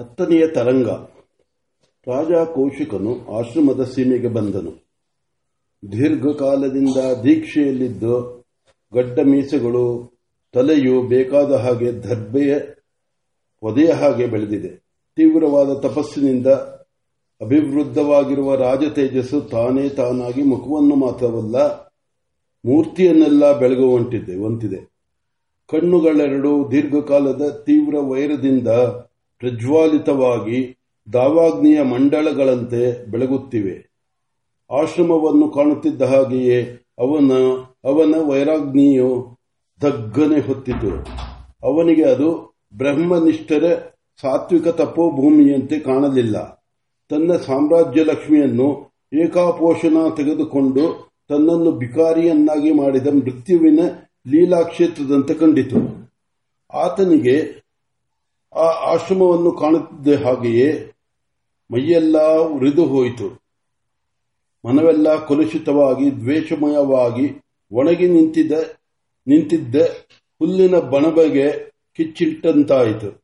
ಹತ್ತನೆಯ ತರಂಗ. ರಾಜ ಕೌಶಿಕನು ಆಶ್ರಮದ ಸೀಮೆಗೆ ಬಂದನು. ದೀರ್ಘಕಾಲದಿಂದ ದೀಕ್ಷೆಯಲ್ಲಿದ್ದು ಗಡ್ಡ ಮೀಸೆಗಳು ತಲೆಯು ಬೇಕಾದ ಹಾಗೆ ದರ್ಬೆಯ ಒದೆಯ ಹಾಗೆ ಬೆಳೆದಿದೆ. ತೀವ್ರವಾದ ತಪಸ್ಸಿನಿಂದ ಅಭಿವೃದ್ಧವಾಗಿರುವ ರಾಜ ತೇಜಸ್ಸು ತಾನೇ ತಾನಾಗಿ ಮುಖವನ್ನು ಮಾತ್ರವಲ್ಲ, ಮೂರ್ತಿಯನ್ನೆಲ್ಲ ಬೆಳಗುವಂತಿದೆ ವಂತಿದೆ. ಕಣ್ಣುಗಳೆರಡು ದೀರ್ಘಕಾಲದ ತೀವ್ರ ವೈರದಿಂದ ಪ್ರಜ್ವಾಲಿತವಾಗಿ ದಾವಾಗ್ನಿಯ ಮಂಡಳಗಳಂತೆ ಬೆಳಗುತ್ತಿವೆ. ಆಶ್ರಮವನ್ನು ಕಾಣುತ್ತಿದ್ದ ಹಾಗೆಯೇ ಅವನ ಅವನ ವೈರಾಗ್ನಿಯು ದಗ್ಗನೆ ಹೊತ್ತಿತು. ಅವನಿಗೆ ಅದು ಬ್ರಹ್ಮನಿಷ್ಠರ ಸಾತ್ವಿಕ ತಪೋಭೂಮಿಯಂತೆ ಕಾಣಲಿಲ್ಲ. ತನ್ನ ಸಾಮ್ರಾಜ್ಯ ಲಕ್ಷ್ಮಿಯನ್ನು ಏಕಾಪೋಷಣ ತೆಗೆದುಕೊಂಡು ತನ್ನನ್ನು ಬಿಕಾರಿಯನ್ನಾಗಿ ಮಾಡಿದ ಮೃತ್ಯುವಿನ ಲೀಲಾಕ್ಷೇತ್ರದಂತೆ ಕಂಡಿತು. ಆತನಿಗೆ ಆ ಆಶ್ರಮವನ್ನು ಕಾಣುತ್ತಿದ್ದ ಹಾಗೆಯೇ ಮೈಯೆಲ್ಲ ಉರಿದು ಹೋಯಿತು. ಮನವೆಲ್ಲ ಕಲುಷಿತವಾಗಿ, ದ್ವೇಷಮಯವಾಗಿ ಒಣಗಿ ನಿಂತಿದ್ದ ನಿಂತಿದ್ದ ಹುಲ್ಲಿನ ಬಣಬಗೆ ಕಿಚ್ಚಿಟ್ಟಂತಾಯಿತು.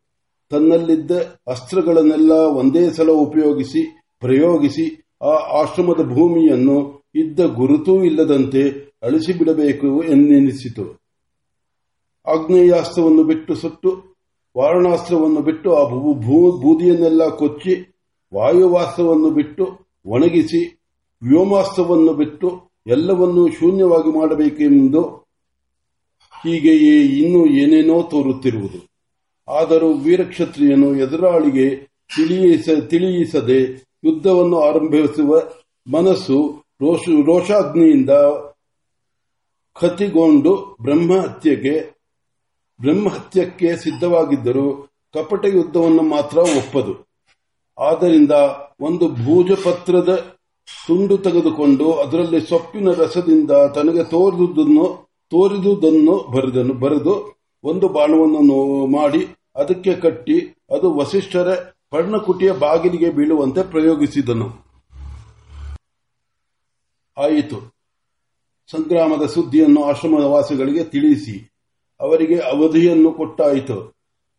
ತನ್ನಲ್ಲಿದ್ದ ಅಸ್ತ್ರಗಳನ್ನೆಲ್ಲ ಒಂದೇ ಸಲ ಉಪಯೋಗಿಸಿ, ಪ್ರಯೋಗಿಸಿ ಆ ಆಶ್ರಮದ ಭೂಮಿಯನ್ನು ಇದ್ದ ಗುರುತೂ ಇಲ್ಲದಂತೆ ಅಳಿಸಿಬಿಡಬೇಕು ಎಂದೆನಿಸಿತು ಆಗ್ನೇಯಾಸ್ತ್ರವನ್ನು ಬಿಟ್ಟು ಸುಟ್ಟು ವಾರಣಾಸ್ತ್ರವನ್ನು ಬಿಟ್ಟು ಆ ಬೂದಿಯನ್ನೆಲ್ಲ ಕೊಚ್ಚಿ ವಾಯುವಾಸ್ತ್ರವನ್ನು ಬಿಟ್ಟು ಒಣಗಿಸಿ ವ್ಯೋಮಾಸ್ತ್ರವನ್ನು ಬಿಟ್ಟು ಎಲ್ಲವನ್ನೂ ಶೂನ್ಯವಾಗಿ ಮಾಡಬೇಕೆಂದು ಹೀಗೆಯೇ ಇನ್ನೂ ಏನೇನೋ ತೋರುತ್ತಿರುವುದು. ಆದರೂ ವೀರಕ್ಷತ್ರಿಯನು ಎದುರಾಳಿಗೆ ತಿಳಿಯಿಸದೆ ಯುದ್ಧವನ್ನು ಆರಂಭಿಸುವ ಮನಸ್ಸು ರೋಷಾಗ್ನಿಯಿಂದ ಕತಿಗೊಂಡು ಬ್ರಹ್ಮಹತ್ಯೆಗೆ ಬ್ರಹ್ಮಹತ್ಯಕ್ಕೆ ಸಿದ್ಧವಾಗಿದ್ದರೂ ಕಪಟ ಯುದ್ಧವನ್ನು ಮಾತ್ರ ಒಪ್ಪದು. ಆದ್ದರಿಂದ ಒಂದು ಭೂಜಪತ್ರದ ತುಂಡು ತೆಗೆದುಕೊಂಡು ಅದರಲ್ಲಿ ಸೊಪ್ಪಿನ ರಸದಿಂದ ತನಗೆ ತೋರಿದುದನ್ನು ತೋರಿದುದನ್ನು ಬರೆದನು, ಬರೆದು ಒಂದು ಬಾಣವನ್ನು ಮಾಡಿ ಅದಕ್ಕೆ ಕಟ್ಟಿ ಅದು ವಸಿಷ್ಠರ ಪರ್ಣಕುಟಿಯ ಬಾಗಿಲಿಗೆ ಬೀಳುವಂತೆ ಪ್ರಯೋಗಿಸಿದನು. ಆಯಿತು. ಸಂಗ್ರಾಮದ ಸುದ್ದಿಯನ್ನು ಆಶ್ರಮದ ವಾಸಿಗಳಿಗೆ ತಿಳಿಸಿ. ಅವರಿಗೆ ಅವಧಿಯನ್ನು ಕೊಟ್ಟಾಯಿತು.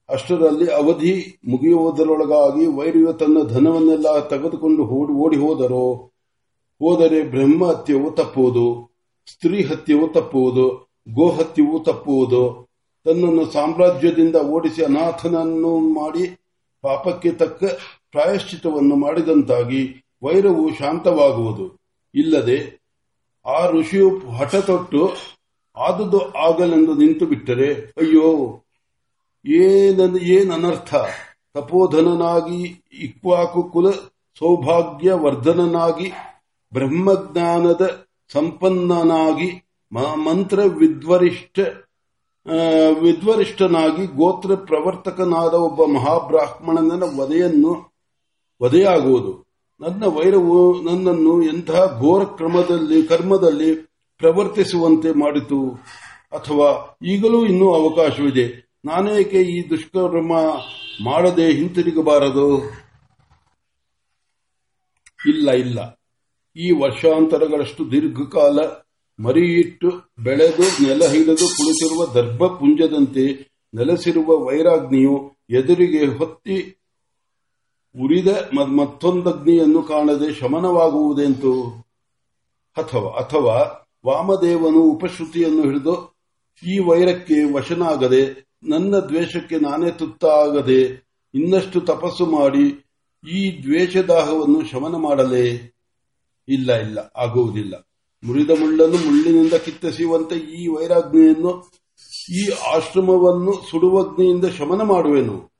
ಅಷ್ಟರಲ್ಲಿ ಅವಧಿ ಮುಗಿಯುವುದರೊಳಗಾಗಿ ವೈರಿಯು ತನ್ನ ಧನವನ್ನೆಲ್ಲ ತೆಗೆದುಕೊಂಡು ಓಡಿ ಹೋದರೋ, ಹೋದರೆ ಬ್ರಹ್ಮ ಹತ್ಯವು ತಪ್ಪುವುದು ಸ್ತ್ರೀ ಹತ್ಯವು ತಪ್ಪುವುದು, ಗೋಹತ್ಯವು ತಪ್ಪುವುದು. ತನ್ನನ್ನು ಸಾಮ್ರಾಜ್ಯದಿಂದ ಓಡಿಸಿ ಅನಾಥನನ್ನು ಮಾಡಿ ಪಾಪಕ್ಕೆ ತಕ್ಕ ಪ್ರಾಯಶ್ಚಿತವನ್ನು ಮಾಡಿದಂತಾಗಿ ವೈರವು ಶಾಂತವಾಗುವುದು. ಇಲ್ಲದೆ ಆ ಋಷಿಯು ಹಠ ತೊಟ್ಟು ಆದುದು ಆಗಲೆಂದು ನಿಂತು ಬಿಟ್ಟರೆ, ಅಯ್ಯೋ ಏನನರ್ಥ ತಪೋಧನನಾಗಿ ಇಕ್ವಾಕು ಕುಲ ಸೌಭಾಗ್ಯ ವರ್ಧನನಾಗಿ ಬ್ರಹ್ಮಜ್ಞಾನದ ಸಂಪನ್ನನಾಗಿ ಮಂತ್ರ ವಿದ್ವರಿಷ್ಠ ವಿದ್ವರಿಷ್ಠನಾಗಿ ಗೋತ್ರ ಪ್ರವರ್ತಕನಾದ ಒಬ್ಬ ಮಹಾಬ್ರಾಹ್ಮಣನ ವಧೆಯನ್ನು, ವಧೆಯಾಗುವುದು. ನನ್ನ ವೈರವು ನನ್ನನ್ನು ಎಂತಹ ಘೋರ ಕ್ರಮದಲ್ಲಿ, ಕರ್ಮದಲ್ಲಿ ಪ್ರವರ್ತಿಸುವಂತೆ ಮಾಡಿತು. ಅಥವಾ ಈಗಲೂ ಇನ್ನೂ ಅವಕಾಶವಿದೆ. ನಾನೇಕೆ ಈ ದುಷ್ಕರ್ಮ ಮಾಡದೆ ಹಿಂತಿರುಗಬಾರದು? ಇಲ್ಲ ಇಲ್ಲ. ಈ ವರ್ಷಾಂತರಗಳಷ್ಟು ದೀರ್ಘಕಾಲ ಮರಿಯಿಟ್ಟು ಬೆಳೆದು ನೆಲ ಹಿಡಿದು ಕುಳಿತಿರುವ ದರ್ಭಪುಂಜದಂತೆ ನೆಲೆಸಿರುವ ವೈರಾಗ್ನಿಯು ಎದುರಿಗೆ ಹೊತ್ತಿ ಉರಿದ ಮತ್ತೊಂದಗ್ನಿಯನ್ನು ಕಾಣದೆ ಶಮನವಾಗುವುದೆಂತು? ಅಥವಾ ಅಥವಾ ವಾಮದೇವನು ಉಪಶ್ರುತಿಯನ್ನು ಹಿಡಿದು, ಈ ವೈರಕ್ಕೆ ವಶನಾಗದೆ, ನನ್ನ ದ್ವೇಷಕ್ಕೆ ನಾನೇ ತುತ್ತಾಗದೆ, ಇನ್ನಷ್ಟು ತಪಸ್ಸು ಮಾಡಿ, ಈ ದ್ವೇಷದಾಹವನ್ನು ಶಮನ ಮಾಡಲೇ ಇಲ್ಲ ಇಲ್ಲ, ಆಗುವುದಿಲ್ಲ. ಮುರಿದ ಮುಳ್ಳನ್ನು ಮುಳ್ಳಿನಿಂದ ಕಿತ್ತಸಿಯುವಂತೆ ಈ ವೈರಾಗ್ನಿಯನ್ನು ಈ ಆಶ್ರಮವನ್ನು ಸುಡುವಗ್ನಿಯಿಂದ ಶಮನ ಮಾಡುವೆನು.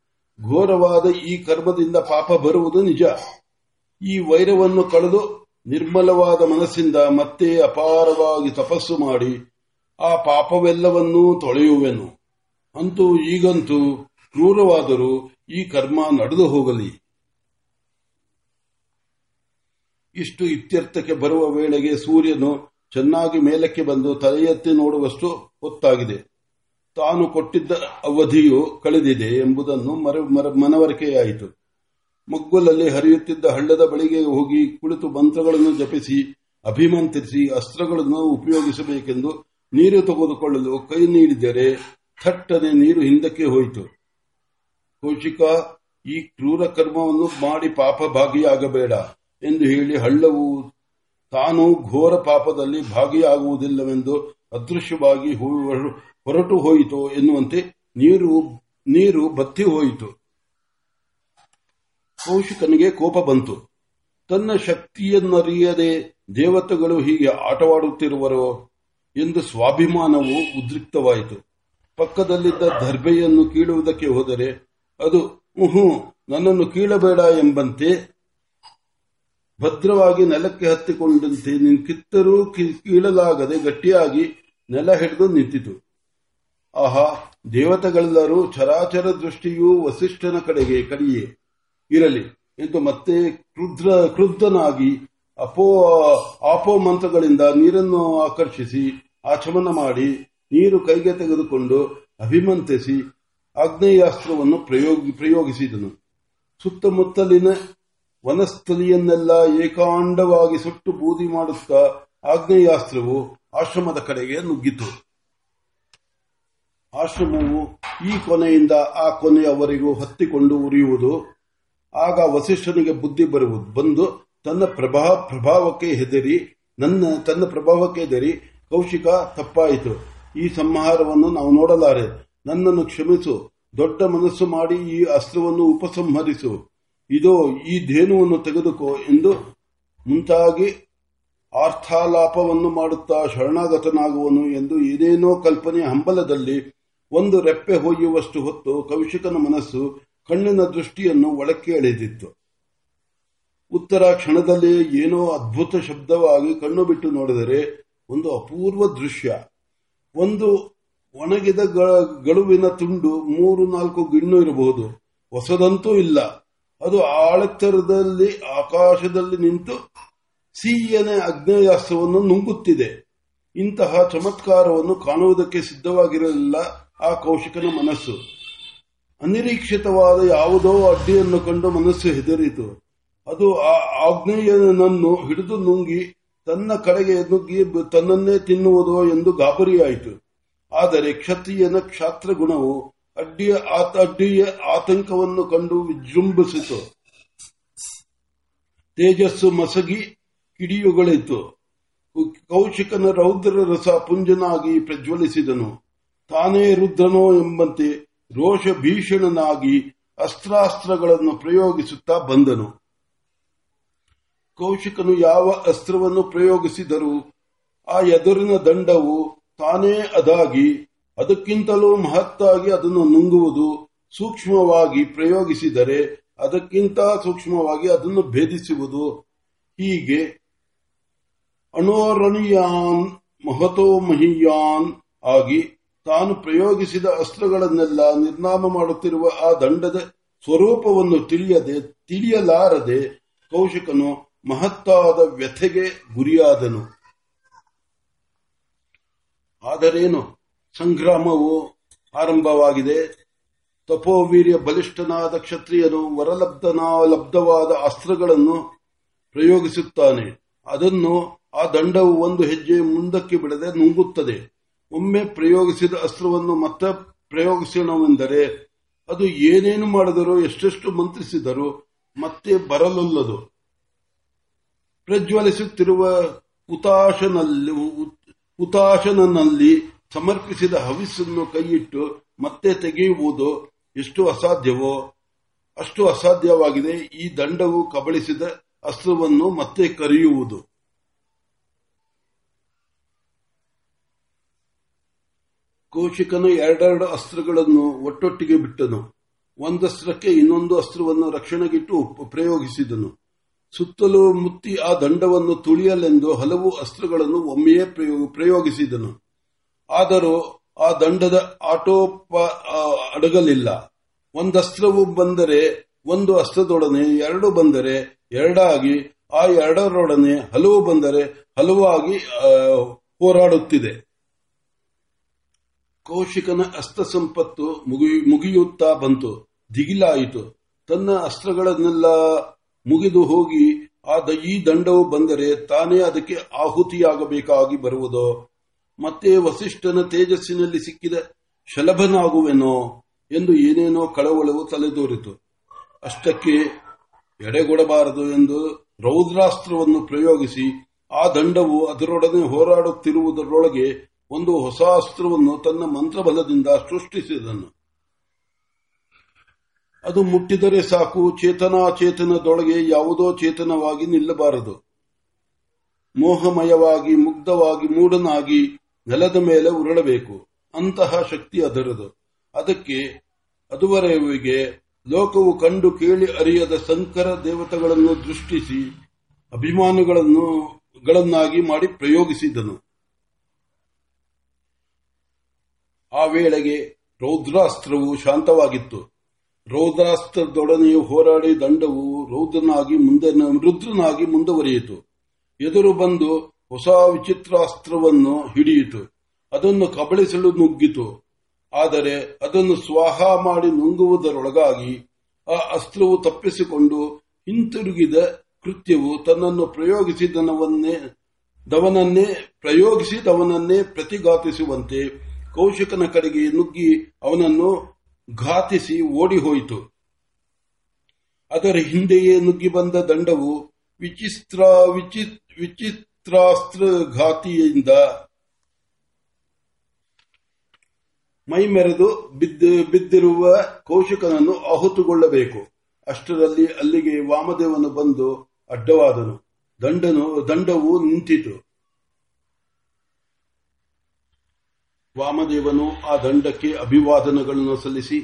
ಘೋರವಾದ ಈ ಕರ್ಮದಿಂದ ಪಾಪ ಬರುವುದು ನಿಜ. ಈ ವೈರವನ್ನು ಕಳೆದು ನಿರ್ಮಲವಾದ ಮನಸ್ಸಿಂದ ಮತ್ತೆ ಅಪಾರವಾಗಿ ತಪಸ್ಸು ಮಾಡಿ ಆ ಪಾಪವೆಲ್ಲವನ್ನೂ ತೊಳೆಯುವೆನು. ಅಂತೂ ಈಗಂತೂ ಕ್ರೂರವಾದರೂ ಈ ಕರ್ಮ ನಡೆದು ಹೋಗಲಿ. ಇಷ್ಟು ಇತ್ಯರ್ಥಕ್ಕೆ ಬರುವ ವೇಳೆಗೆ ಸೂರ್ಯನು ಚೆನ್ನಾಗಿ ಮೇಲಕ್ಕೆ ಬಂದು ತಲೆಯೆತ್ತಿ ನೋಡುವಷ್ಟು ಹೊತ್ತಾಗಿದೆ. ತಾನು ಕೊಟ್ಟಿದ್ದ ಅವಧಿಯು ಕಳೆದಿದೆ ಎಂಬುದನ್ನು ಮನವರಿಕೆಯಾಯಿತು. ಮಗ್ಗುಲಲ್ಲಿ ಹರಿಯುತ್ತಿದ್ದ ಹಳ್ಳದ ಬಳಿಗೆ ಹೋಗಿ ಕುಳಿತು ಮಂತ್ರಗಳನ್ನು ಜಪಿಸಿ, ಅಭಿಮಂತ್ರಿಸಿ, ಅಸ್ತ್ರಗಳನ್ನು ಉಪಯೋಗಿಸಬೇಕೆಂದು ನೀರು ತೆಗೆದುಕೊಳ್ಳಲು ಕೈ ನೀಡಿದರೆ ಥಟ್ಟನೆ ನೀರು ಹಿಂದಕ್ಕೆ ಹೋಯಿತು. ಕೌಶಿಕ, ಈ ಕ್ರೂರ ಕರ್ಮವನ್ನು ಮಾಡಿ ಪಾಪ ಭಾಗಿಯಾಗಬೇಡ ಎಂದು ಹೇಳಿ ಹಳ್ಳವು ತಾನು ಘೋರ ಪಾಪದಲ್ಲಿ ಭಾಗಿಯಾಗುವುದಿಲ್ಲವೆಂದು ಅದೃಶ್ಯವಾಗಿ ಹೊರಟು ಹೋಯಿತು ಎನ್ನುವಂತೆ ನೀರು ನೀರು ಬತ್ತಿ ಹೋಯಿತು. ಕೌಶಿಕನಿಗೆ ಕೋಪ ಬಂತು. ತನ್ನ ಶಕ್ತಿಯನ್ನರಿಯದೆ ದೇವತೆಗಳು ಹೀಗೆ ಆಟವಾಡುತ್ತಿರುವರೋ ಎಂದು ಸ್ವಾಭಿಮಾನವು ಉದ್ರಿಕ್ತವಾಯಿತು. ಪಕ್ಕದಲ್ಲಿದ್ದ ದರ್ಬೆಯನ್ನು ಕೀಳುವುದಕ್ಕೆ ಹೋದರೆ ಅದು, ಉಹು, ನನ್ನನ್ನು ಕೀಳಬೇಡ ಎಂಬಂತೆ ಭದ್ರವಾಗಿ ನೆಲಕ್ಕೆ ಹತ್ತಿಕೊಂಡಂತೆ ಕಿತ್ತರೂ ಕೀಳಲಾಗದೆ ಗಟ್ಟಿಯಾಗಿ ನೆಲ ಹಿಡಿದು ನಿಂತಿತು. ಆಹಾ, ದೇವತೆಗಳೆಲ್ಲರೂ ಚರಾಚರ ದೃಷ್ಟಿಯೂ ವಸಿಷ್ಠನ ಕಡೆಗೆ ಕಡಿಯೇ. ಇರಲಿ. ಎಂದು ಮತ್ತೆ ಕ್ರುದ್ರ, ಕ್ರುದ್ಧನಾಗಿ ಅಪೋ ಅಪೋ ಮಂತ್ರಗಳಿಂದ ನೀರನ್ನು ಆಕರ್ಷಿಸಿ, ಆಚಮನ ಮಾಡಿ, ನೀರು ಕೈಗೆ ತೆಗೆದುಕೊಂಡು ಅಭಿಮಂತಿಸಿ ಆಗ್ನೇಯಾಸ್ತ್ರವನ್ನು ಪ್ರಯೋಗಿ, ಪ್ರಯೋಗಿಸಿದನು. ಸುತ್ತಮುತ್ತಲಿನ ವನಸ್ಥಲಿಯನ್ನೆಲ್ಲ ಏಕಾಂಡವಾಗಿ ಸುಟ್ಟು ಬೂದಿ ಮಾಡುತ್ತಾ ಆಗ್ನೇಯಾಸ್ತ್ರವು ಆಶ್ರಮದ ಕಡೆಗೆ ನುಗ್ಗಿತು. ಆಶ್ರಮವು ಈ ಕೊನೆಯಿಂದ ಆ ಕೊನೆಯವರೆಗೂ ಹತ್ತಿಕೊಂಡು ಉರಿಯುವುದು ಆಗ ವಸಿಷ್ಠನಿಗೆ ಬುದ್ಧಿ ಬರುವುದು. ಬಂದು ತನ್ನ ಪ್ರಭಾವ, ಪ್ರಭಾವಕ್ಕೆ ಹೆದರಿ, ನನ್ನ, ತನ್ನ ಪ್ರಭಾವಕ್ಕೆ ಹೆದರಿ, ಕೌಶಿಕ ತಪ್ಪಾಯಿತು. ಈ ಸಂಹಾರವನ್ನು ನಾವು ನೋಡಲಾರೆ. ನನ್ನನ್ನು ಕ್ಷಮಿಸು. ದೊಡ್ಡ ಮನಸ್ಸು ಮಾಡಿ ಈ ಅಸ್ತ್ರವನ್ನು ಉಪಸಂಹರಿಸು. ಇದೋ, ಈ ಧೇನುವನ್ನು ತೆಗೆದುಕೋ ಎಂದು ಮುಂತಾಗಿ ಅರ್ಥಾಲಾಪವನ್ನು ಮಾಡುತ್ತಾ ಶರಣಾಗತನಾಗುವನು ಎಂದು ಏನೇನೋ ಕಲ್ಪನೆ ಹಂಬಲದಲ್ಲಿ ಒಂದು ರೆಪ್ಪೆ ಹೊಯ್ಯುವಷ್ಟು ಹೊತ್ತು ಕೌಶಿಕನ ಮನಸ್ಸು ಕಣ್ಣಿನ ದೃಷ್ಟಿಯನ್ನು ಒಳಕ್ಕೆ ಎಳೆದಿತ್ತು. ಉತ್ತರ ಕ್ಷಣದಲ್ಲಿ ಏನೋ ಅದ್ಭುತ ಶಬ್ದವಾಗಿ ಕಣ್ಣು ಬಿಟ್ಟು ನೋಡಿದರೆ ಒಂದು ಅಪೂರ್ವ ದೃಶ್ಯ. ಒಂದು ಒಣಗಿದ ಗಳುವಿನ ತುಂಡು ಮೂರು ನಾಲ್ಕು ಗಿಣ್ಣು ಇರಬಹುದು. ಹೊಸದಂತೂ ಇಲ್ಲ. ಅದು ಆಳೆತ್ತರದಲ್ಲಿ, ಆಕಾಶದಲ್ಲಿ ನಿಂತು ಸಿಹಿಯನೆ ಅಗ್ನೇಯಾಸ್ತ್ರವನ್ನು ನುಂಗುತ್ತಿದೆ. ಇಂತಹ ಚಮತ್ಕಾರವನ್ನು ಕಾಣುವುದಕ್ಕೆ ಸಿದ್ಧವಾಗಿರಲಿಲ್ಲ ಆ ಕೌಶಿಕನ ಮನಸ್ಸು. ಅನಿರೀಕ್ಷಿತವಾದ ಯಾವುದೋ ಅಡ್ಡಿಯನ್ನು ಕಂಡು ಮನಸ್ಸು ಹೆದರಿತು. ಅದು ಆ ಆಗ್ನೇಯನನ್ನು ಹಿಡಿದು ನುಂಗಿ ತನ್ನ ಕಡೆಗೆ ನುಗ್ಗಿ ತನ್ನನ್ನೇ ತಿನ್ನುವುದೋ ಎಂದು ಗಾಬರಿಯಾಯಿತು. ಆದರೆ ಕ್ಷತ್ರಿಯನ ಕ್ಷಾತ್ರ ಗುಣವು ಅಡ್ಡಿಯ ಅಡ್ಡಿಯ ಆತಂಕವನ್ನು ಕಂಡು ವಿಜೃಂಭಿಸಿತು. ತೇಜಸ್ಸು ಮಸಗಿ ಕಿಡಿಯುಗಳಿತು. ಕೌಶಿಕನ ರೌದ್ರ ರಸ ಪುಂಜನಾಗಿ ಪ್ರಜ್ವಲಿಸಿದನು. ತಾನೇ ರುದ್ರನೋ ಎಂಬಂತೆ ರೋಷ ಭೀಷಣನಾಗಿ ಅಸ್ತ್ರಾಸ್ತ್ರಗಳನ್ನು ಪ್ರಯೋಗಿಸುತ್ತಾ ಬಂದನು. ಕೌಶಿಕನು ಯಾವ ಅಸ್ತ್ರವನ್ನು ಪ್ರಯೋಗಿಸಿದರೂ ಆ ಎದುರಿನ ದಂಡವು ತಾನೇ ಅದಾಗಿ ಅದಕ್ಕಿಂತಲೂ ಮಹತ್ತಾಗಿ ಅದನ್ನು ನುಂಗುವುದು ಸೂಕ್ಷ್ಮವಾಗಿ ಪ್ರಯೋಗಿಸಿದರೆ ಅದಕ್ಕಿಂತ ಸೂಕ್ಷ್ಮವಾಗಿ ಅದನ್ನು ಭೇದಿಸುವುದು. ಹೀಗೆ ಅಣೋರಣೀಯಾನ್ ಮಹತೋ ಮಹಿಯಾನ್ ಆಗಿ ತಾನು ಪ್ರಯೋಗಿಸಿದ ಅಸ್ತ್ರಗಳನ್ನೆಲ್ಲ ನಿರ್ನಾಮ ಮಾಡುತ್ತಿರುವ ಆ ದಂಡದ ಸ್ವರೂಪವನ್ನು ತಿಳಿಯದೆ, ತಿಳಿಯಲಾರದೆ ಕೌಶಿಕನು ಮಹತ್ತಾದ ವ್ಯಥೆಗೆ ಗುರಿಯಾದನು. ಆದರೇನು? ಸಂಗ್ರಾಮವು ಆರಂಭವಾಗಿದೆ. ತಪೋವೀರ್ಯ ಬಲಿಷ್ಠನಾದ ಕ್ಷತ್ರಿಯನು ವರಲಬ್ಧವಾದ ಲಬ್ಧವಾದ ಅಸ್ತ್ರಗಳನ್ನು ಪ್ರಯೋಗಿಸುತ್ತಾನೆ. ಅದನ್ನು ಆ ದಂಡವು ಒಂದು ಹೆಜ್ಜೆ ಮುಂದಕ್ಕೆ ಬಿಡದೆ ನುಂಗುತ್ತದೆ. ಒಮ್ಮೆ ಪ್ರಯೋಗಿಸಿದ ಅಸ್ತ್ರವನ್ನು ಮತ್ತೆ ಪ್ರಯೋಗಿಸೋಣವೆಂದರೆ ಅದು ಏನೇನು ಮಾಡಿದರೂ, ಎಷ್ಟೆಷ್ಟು ಮಂತ್ರಿಸಿದರೂ ಮತ್ತೆ ಬರಲಲ್ಲದು. ಪ್ರಜ್ವಲಿಸುತ್ತಿರುವ ಹುತಾಶನಲ್ಲಿ ಹುತಾಶನಲ್ಲಿ ಸಮರ್ಪಿಸಿದ ಹವಿಸ್ಸನ್ನು ಕೈಯಿಟ್ಟು ಮತ್ತೆ ತೆಗೆಯುವುದು ಎಷ್ಟು ಅಸಾಧ್ಯವೋ, ಅಷ್ಟು ಅಸಾಧ್ಯವಾಗಿದೆ. ಈ ದಂಡವು ಕಬಳಿಸಿದ ಅಸ್ತ್ರವನ್ನು ಮತ್ತೆ ಕರೆಯುವುದು. ಕೌಶಿಕನು ಎರಡೆರಡು ಅಸ್ತ್ರಗಳನ್ನು ಒಟ್ಟೊಟ್ಟಿಗೆ ಬಿಟ್ಟನು. ಒಂದಸ್ತ್ರಕ್ಕೆ ಇನ್ನೊಂದು ಅಸ್ತ್ರವನ್ನು ರಕ್ಷಣೆಗಿಟ್ಟು ಪ್ರಯೋಗಿಸಿದನು. ಸುತ್ತಲೂ ಮುತ್ತಿ ಆ ದಂಡವನ್ನು ತುಳಿಯಲೆಂದು ಹಲವು ಅಸ್ತ್ರಗಳನ್ನು ಒಮ್ಮೆಯೇ ಪ್ರಯೋ- ಪ್ರಯೋಗಿಸಿದನು. ಆದರೂ ಆ ದಂಡದ ಆಟೋಪ ಅಡಗಲಿಲ್ಲ. ಒಂದಸ್ತ್ರವು ಬಂದರೆ ಒಂದು ಅಸ್ತ್ರದೊಡನೆ, ಎರಡು ಬಂದರೆ ಎರಡಾಗಿ, ಆ ಎರಡರೊಡನೆ ಹಲವು ಬಂದರೆ ಹಲವಾಗಿ ಹೋರಾಡುತ್ತಿದೆ. ಕೌಶಿಕನ ಅಸ್ತ್ರ ಸಂಪತ್ತು ಮುಗಿ- ಮುಗಿಯುತ್ತಾ ಬಂತು. ದಿಗಿಲಾಯಿತು. ತನ್ನ ಅಸ್ತ್ರಗಳನ್ನೆಲ್ಲ ಮುಗಿದು ಹೋಗಿ ಆ ಈ ದಂಡವು ಬಂದರೆ ತಾನೇ ಅದಕ್ಕೆ ಆಹುತಿಯಾಗಬೇಕಾಗಿ ಬರುವುದೋ? ಮತ್ತೆ ವಸಿಷ್ಠನ ತೇಜಸ್ಸಿನಲ್ಲಿ ಸಿಕ್ಕಿದ ಶಲಭನಾಗುವೆನೋ ಎಂದು ಏನೇನೋ ಕಳವಳವು ತಲೆದೋರಿತು. ಅಷ್ಟಕ್ಕೆ ಎಡೆಗೊಡಬಾರದು ಎಂದು ರೌದ್ರಾಸ್ತ್ರವನ್ನು ಪ್ರಯೋಗಿಸಿ ಆ ದಂಡವು ಅದರೊಡನೆ ಹೋರಾಡುತ್ತಿರುವುದರೊಳಗೆ ಒಂದು ಹೊಸ ಅಸ್ತ್ರವನ್ನು ತನ್ನ ಮಂತ್ರಬಲದಿಂದ ಸೃಷ್ಟಿಸಿದನು. ಅದು ಮುಟ್ಟಿದರೆ ಸಾಕು, ಚೇತನಾಚೇತನದೊಳಗೆ ಯಾವುದೋ ಚೇತನವಾಗಿ ನಿಲ್ಲಬಾರದು. ಮೋಹಮಯವಾಗಿ, ಮುಗ್ಧವಾಗಿ, ಮೂಢನಾಗಿ ನೆಲದ ಮೇಲೆ ಉರುಳಬೇಕು. ಅಂತಹ ಶಕ್ತಿ ಅದರದು. ಅದಕ್ಕೆ ಅದುವರೆಗೆ ಲೋಕವು ಕಂಡು ಕೇಳಿ ಅರಿಯದ ಸಂಕರ ದೇವತೆಗಳನ್ನು ದೃಷ್ಟಿಸಿ, ಅಭಿಮಾನಿಗಳನ್ನು ಗಳನ್ನಾಗಿ ಮಾಡಿ ಪ್ರಯೋಗಿಸಿದನು. ಆ ವೇಳೆಗೆ ರೌದ್ರಾಸ್ತ್ರವು ಶಾಂತವಾಗಿತ್ತು. ರೌದ್ರಾಸ್ತ್ರದೊಡನೆಯೂ ಹೋರಾಡಿ ದಂಡವು ರೌದ್ರನಾಗಿ ಮುಂದೆ ರುದ್ರನಾಗಿ ಮುಂದುವರಿಯಿತು. ಎದುರು ಬಂದು ಹೊಸ ವಿಚಿತ್ರಾಸ್ತ್ರವನ್ನು ಹಿಡಿಯಿತು. ಅದನ್ನು ಕಬಳಿಸಲು ನುಗ್ಗಿತು. ಆದರೆ ಅದನ್ನು ಸ್ವಾಹ ಮಾಡಿ ನುಂಗುವುದರೊಳಗಾಗಿ ಆ ಅಸ್ತ್ರವು ತಪ್ಪಿಸಿಕೊಂಡು ಹಿಂತಿರುಗಿದ ಕೃತ್ಯವು ತನ್ನನ್ನು ಪ್ರಯೋಗಿಸಿದವನನ್ನೇ ದವನನ್ನೇ, ಪ್ರಯೋಗಿಸಿದವನನ್ನೇ ಪ್ರತಿಘಾತಿಸುವಂತೆ ಕೌಶಿಕನ ಕಡೆಗೆ ನುಗ್ಗಿ ಅವನನ್ನು ಘಾತಿಸಿ ಓಡಿಹೋಯಿತು. ಅದರ ಹಿಂದೆಯೇ ನುಗ್ಗಿ ಬಂದ ದಂಡವು ವಿಚಿತ್ರ ವಿಚಿತ್ರಾಸ್ತ್ರ ಘಾತಿಯಿಂದ ಮೈಮೆರೆದು ಬಿದ್ದಿರುವ ಕೌಶಿಕನನ್ನು ಆಹುತುಗೊಳ್ಳಬೇಕು. ಅಷ್ಟರಲ್ಲಿ ಅಲ್ಲಿಗೆ ವಾಮದೇವನು ಬಂದು ಅಡ್ಡವಾದನು. ದಂಡನು, ದಂಡವು ನಿಂತಿತು. ವಾಮದೇವನು ಆ ದಂಡಕ್ಕೆ ಅಭಿವಾದನಗಳನ್ನು ಸಲ್ಲಿಸಿ,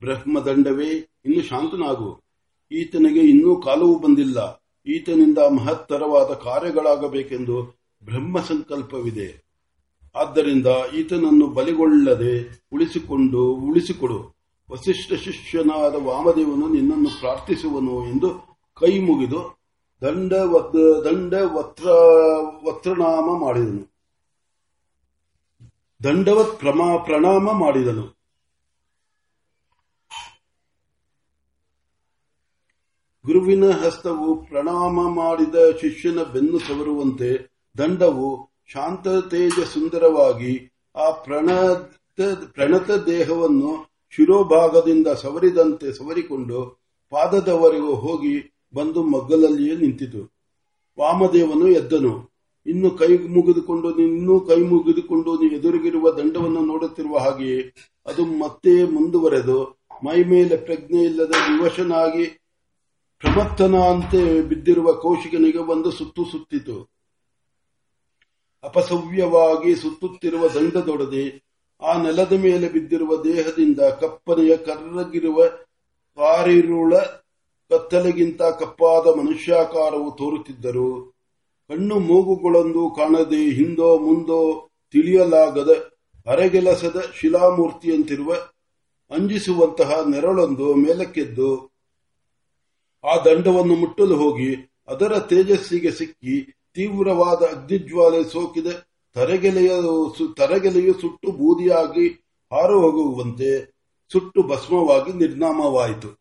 ಬ್ರಹ್ಮದಂಡವೇ ಇನ್ನು ಶಾಂತನಾಗು. ಈತನಿಗೆ ಇನ್ನೂ ಕಾಲವು ಬಂದಿಲ್ಲ. ಈತನಿಂದ ಮಹತ್ತರವಾದ ಕಾರ್ಯಗಳಾಗಬೇಕೆಂದು ಬ್ರಹ್ಮ ಸಂಕಲ್ಪವಿದೆ ಆದ್ದರಿಂದ ಈತನನ್ನು ಬಲಿಗೊಳ್ಳದೆ ಉಳಿಸಿಕೊಂಡು ಉಳಿಸಿಕೊಡು. ವಸಿಷ್ಠ ಶಿಷ್ಯನಾದ ವಾಮದೇವನು ನಿನ್ನನ್ನು ಪ್ರಾರ್ಥಿಸುವನು ಎಂದು ಕೈ ಮುಗಿದು ದಂಡ ದಂಡ ವತ್ರ ವತ್ರನಾಮ ಮಾಡಿದನು. ದಂಡವತ್ ಪ್ರಣಾಮ ಮಾಡಿದನು. ಗುರುವಿನ ಹಸ್ತವು ಪ್ರಣಾಮ ಮಾಡಿದ ಶಿಷ್ಯನ ಬೆನ್ನು ಸವರುವಂತೆ ದಂಡವು ಶಾಂತ ತೇಜ ಸುಂದರವಾಗಿ ಆ ಪ್ರಣತ ಪ್ರಣತ ದೇಹವನ್ನು ಶಿರೋಭಾಗದಿಂದ ಸವರಿದಂತೆ ಸವರಿಕೊಂಡು ಪಾದದವರೆಗೂ ಹೋಗಿ ಬಂದು ಮಗ್ಗಲಲ್ಲಿಯೇ ನಿಂತಿತು. ವಾಮದೇವನು ಎದ್ದನು. ಇನ್ನು ಕೈ ಮುಗಿದುಕೊಂಡು ಇನ್ನೂ ಕೈ ಮುಗಿದುಕೊಂಡು ಎದುರಿಗಿರುವ ದಂಡವನ್ನು ನೋಡುತ್ತಿರುವ ಹಾಗೆಯೇ ಅದು ಮತ್ತೆ ಮುಂದುವರೆದು ಮೈ ಮೇಲೆ ಪ್ರಜ್ಞೆ ಇಲ್ಲದೆ ವಿವಶನಾಗಿ ಪ್ರಮತ್ತನಂತೆ ಬಿದ್ದಿರುವ ಕೌಶಿಕನಿಗೆ ಒಂದು ಸುತ್ತು ಸುತ್ತಿತು. ಅಪಸವ್ಯವಾಗಿ ಸುತ್ತುತ್ತಿರುವ ದಂಡದೊಡದೆ ಆ ನೆಲದ ಮೇಲೆ ಬಿದ್ದಿರುವ ದೇಹದಿಂದ ಕಪ್ಪನೆಯ ಕರ್ರಗಿರುವ ಕಾರಿರುಳ ಕತ್ತಲೆಗಿಂತ ಕಪ್ಪಾದ ಮನುಷ್ಯಾಕಾರವು ತೋರುತ್ತಿದ್ದರು. ಕಣ್ಣು ಮೂಗುಗಳೊಂದು ಕಾಣದೆ ಹಿಂದೋ ಮುಂದೋ ತಿಳಿಯಲಾಗದ ಅರೆಗೆಲಸದ ಶಿಲಾಮೂರ್ತಿಯಂತಿರುವ ಅಂಜಿಸುವಂತಹ ನೆರಳೊಂದು ಮೇಲಕ್ಕೆದ್ದು ಆ ದಂಡವನ್ನು ಮುಟ್ಟಲು ಹೋಗಿ ಅದರ ತೇಜಸ್ಸಿಗೆ ಸಿಕ್ಕಿ ತೀವ್ರವಾದ ಅಗ್ನಿಜ್ವಾಲೆ ಸೋಕಿದ ತರಗೆಲೆಯ ತರಗೆಲೆಯು ಸುಟ್ಟು ಬೂದಿಯಾಗಿ ಹಾರು ಹೋಗುವಂತೆ ಸುಟ್ಟು ಭಸ್ಮವಾಗಿ ನಿರ್ನಾಮವಾಯಿತು.